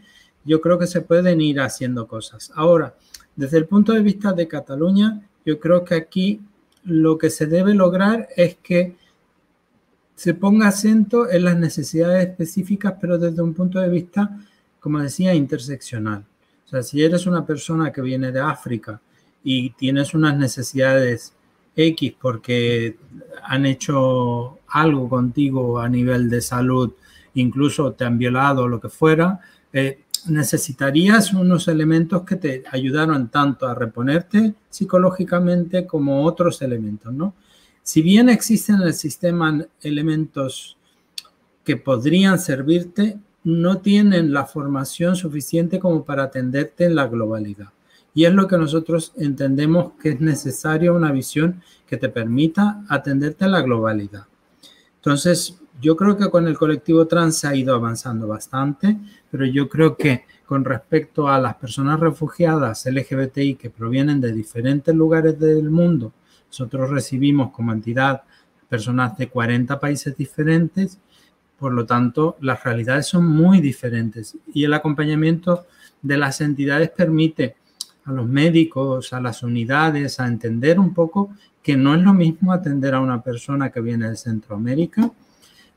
yo creo que se pueden ir haciendo cosas. Ahora, desde el punto de vista de Cataluña, yo creo que aquí lo que se debe lograr es que se ponga acento en las necesidades específicas, pero desde un punto de vista, como decía, interseccional. O sea, si eres una persona que viene de África y tienes unas necesidades X porque han hecho algo contigo a nivel de salud, incluso te han violado o lo que fuera, eh, necesitarías unos elementos que te ayudaron tanto a reponerte psicológicamente como otros elementos, ¿no? Si bien existen en el sistema elementos que podrían servirte, no tienen la formación suficiente como para atenderte en la globalidad. Y es lo que nosotros entendemos que es necesario una visión que te permita atenderte a la globalidad. Entonces, yo creo que con el colectivo trans se ha ido avanzando bastante, pero yo creo que con respecto a las personas refugiadas LGBTI que provienen de diferentes lugares del mundo, nosotros recibimos como entidad personas de 40 países diferentes, por lo tanto, las realidades son muy diferentes y el acompañamiento de las entidades permite a los médicos, a las unidades, a entender un poco que no es lo mismo atender a una persona que viene de Centroamérica,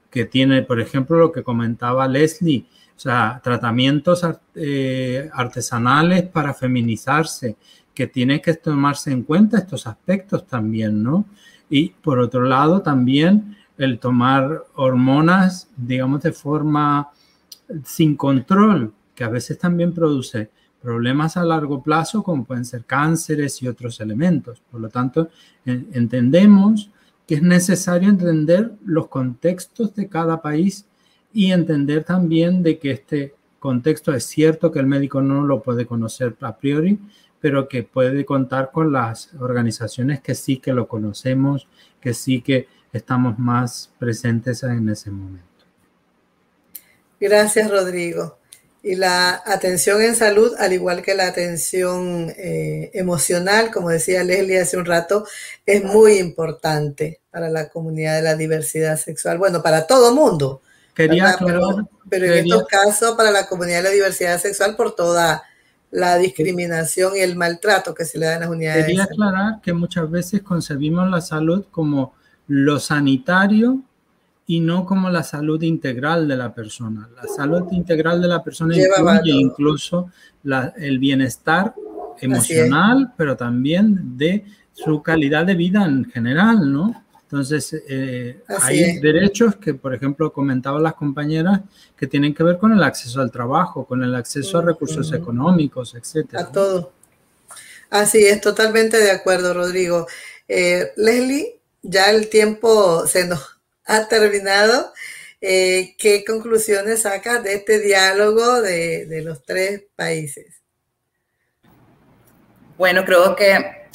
que tiene, por ejemplo, lo que comentaba Leslie, o sea, tratamientos eh, artesanales para feminizarse, que tiene que tomarse en cuenta estos aspectos también, ¿no? Y por otro lado, también el tomar hormonas, digamos, de forma sin control, que a veces también produce problemas a largo plazo, como pueden ser cánceres y otros elementos. Por lo tanto, entendemos que es necesario entender los contextos de cada país y entender también de que este contexto es cierto que el médico no lo puede conocer a priori, pero que puede contar con las organizaciones que sí que lo conocemos, que sí que estamos más presentes en ese momento. Gracias, Rodrigo. Y la atención en salud, al igual que la atención eh, emocional, como decía Leslie hace un rato, es muy importante para la comunidad de la diversidad sexual. Bueno, para todo mundo. Quería pero, pero en estos casos, para la comunidad de la diversidad sexual, por toda la discriminación y el maltrato que se le da en las unidades. Quería aclarar que muchas veces concebimos la salud como lo sanitario y no como la salud integral de la persona. La salud integral de la persona incluye incluso el bienestar emocional, pero también de su calidad de vida en general, ¿no? Entonces, eh, hay derechos que, por ejemplo, comentaban las compañeras, que tienen que ver con el acceso al trabajo, con el acceso a recursos económicos, etc. A todo. Así es, totalmente de acuerdo, Rodrigo. Eh, Leslie, ya el tiempo se nos ha terminado. Eh, ¿Qué conclusiones sacas de este diálogo de, los tres países? Bueno, creo que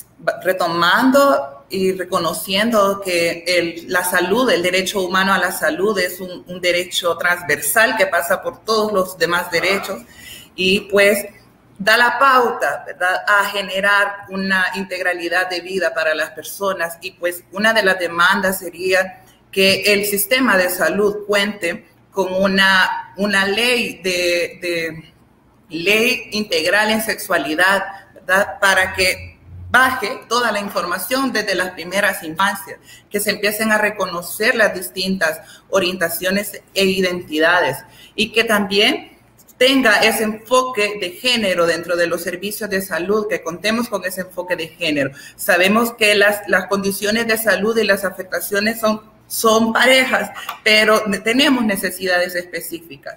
retomando y reconociendo que la salud, el derecho humano a la salud es un, un, derecho transversal que pasa por todos los demás derechos y pues da la pauta, ¿verdad?, a generar una integralidad de vida para las personas y pues una de las demandas sería que el sistema de salud cuente con una, una ley de, ley integral en sexualidad, ¿verdad?, para que baje toda la información desde las primeras infancias, que se empiecen a reconocer las distintas orientaciones e identidades y que también tenga ese enfoque de género dentro de los servicios de salud, que contemos con ese enfoque de género. Sabemos que las, las condiciones de salud y las afectaciones son, son parejas, pero tenemos necesidades específicas.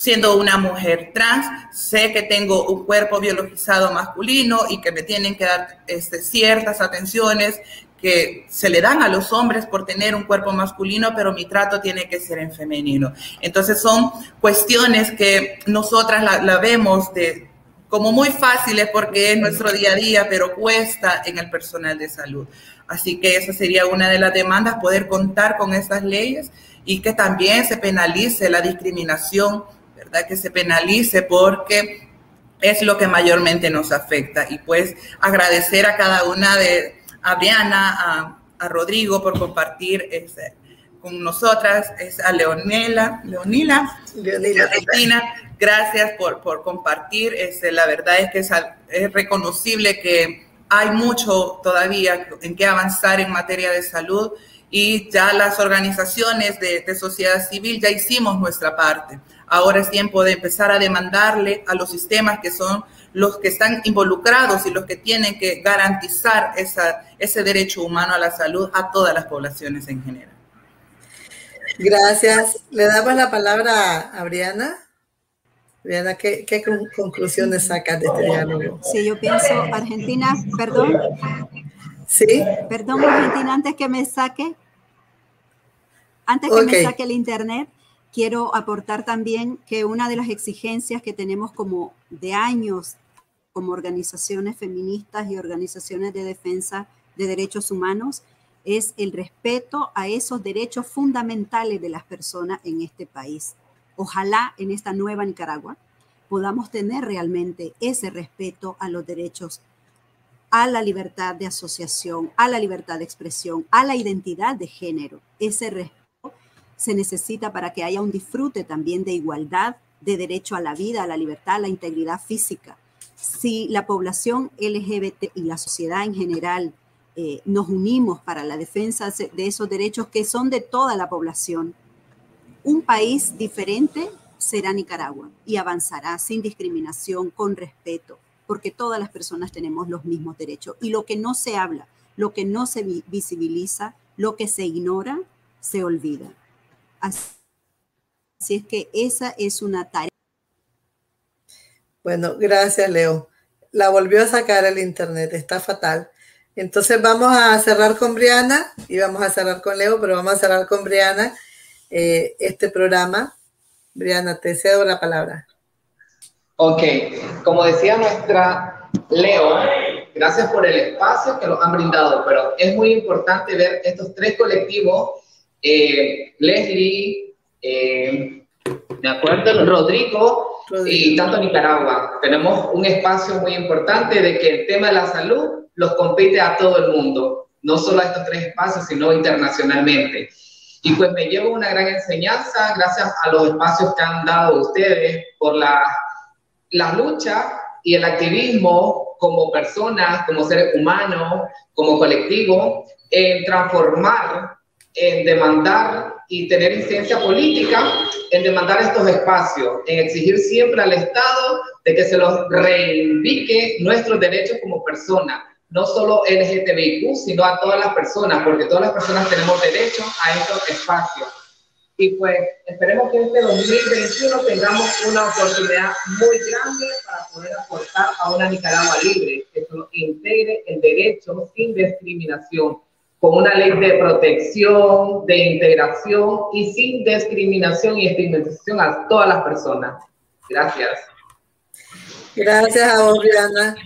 Siendo una mujer trans, sé que tengo un cuerpo biologizado masculino y que me tienen que dar este, ciertas atenciones que se le dan a los hombres por tener un cuerpo masculino, pero mi trato tiene que ser en femenino. Entonces son cuestiones que nosotras la, vemos de, como muy fáciles porque es nuestro día a día, pero cuesta en el personal de salud. Así que esa sería una de las demandas, poder contar con estas leyes y que también se penalice la discriminación, ¿verdad? Que se penalice porque es lo que mayormente nos afecta. Y pues agradecer a cada una de, a Briana, a, Rodrigo por compartir este, con nosotras, es a Leonela, Leonila, Leonila, gracias por, por compartir. Este, la verdad es que es, reconocible que hay mucho todavía en que avanzar en materia de salud y ya las organizaciones de, de sociedad civil ya hicimos nuestra parte. Ahora es tiempo de empezar a demandarle a los sistemas que son los que están involucrados y los que tienen que garantizar esa, ese derecho humano a la salud a todas las poblaciones en general. Gracias. Le damos la palabra a Briana. Briana, ¿qué, ¿qué, conclusiones sacas de este diálogo? Sí, yo pienso, Argentina, perdón. Sí. Perdón, Argentina, antes que me saque, antes que me saque el internet, quiero aportar también que una de las exigencias que tenemos como de años como organizaciones feministas y organizaciones de defensa de derechos humanos es el respeto a esos derechos fundamentales de las personas en este país. Ojalá en esta nueva Nicaragua podamos tener realmente ese respeto a los derechos, a la libertad de asociación, a la libertad de expresión, a la identidad de género. Ese respeto se necesita para que haya un disfrute también de igualdad, de derecho a la vida, a la libertad, a la integridad física. Si la población LGBT y la sociedad en general eh, nos unimos para la defensa de esos derechos que son de toda la población, un país diferente será Nicaragua y avanzará sin discriminación, con respeto, porque todas las personas tenemos los mismos derechos. Y lo que no se habla, lo que no se visibiliza, lo que se ignora, se olvida. Así es que esa es una tarea. Bueno, gracias, Leo. La volvió a sacar el internet, está fatal. Entonces vamos a cerrar con Briana y vamos a cerrar con Leo, pero vamos a cerrar con Briana eh, este programa. Briana, te cedo la palabra. Ok, como decía nuestra Leo, gracias por el espacio que nos han brindado, pero es muy importante ver estos tres colectivos eh, Leslie, eh, me acuerdo, Rodrigo, y tanto Nicaragua. Tenemos un espacio muy importante de que el tema de la salud los compete a todo el mundo, no solo a estos tres espacios, sino internacionalmente. Y pues me llevo una gran enseñanza gracias a los espacios que han dado ustedes por la, la lucha y el activismo como personas, como seres humanos, como colectivo, en transformar en demandar y tener incidencia política en demandar estos espacios, en exigir siempre al Estado de que se los reivindique nuestros derechos como personas, no solo LGTBIQ, sino a todas las personas, porque todas las personas tenemos derecho a estos espacios. Y pues esperemos que este 2021 tengamos una oportunidad muy grande para poder aportar a una Nicaragua libre, que integre el derecho sin discriminación con una ley de protección, de integración y sin discriminación y estigmatización a todas las personas. Gracias. Gracias a vos, Rihanna.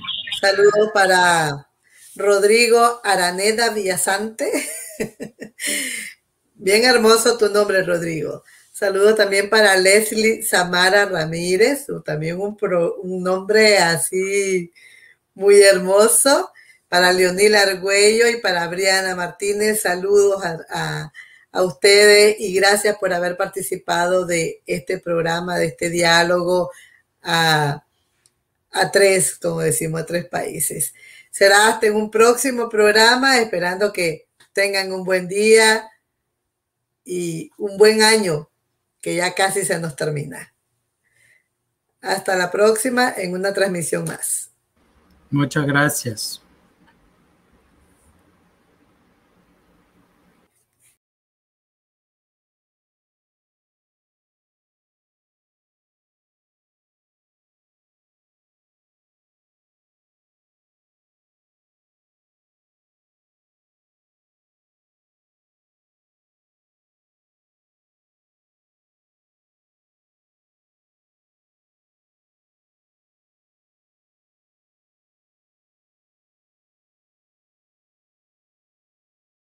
Saludos para Rodrigo Araneda Villasante. Bien hermoso tu nombre, Rodrigo. Saludos también para Leslie Samara Ramírez, también un, un nombre así muy hermoso para Leonil Argüello y para Briana Martínez. Saludos a, ustedes y gracias por haber participado de este programa, de este diálogo a, a tres, como decimos, a tres países. Será hasta en un próximo programa, esperando que tengan un buen día y un buen año, que ya casi se nos termina. Hasta la próxima en una transmisión más. Muchas gracias.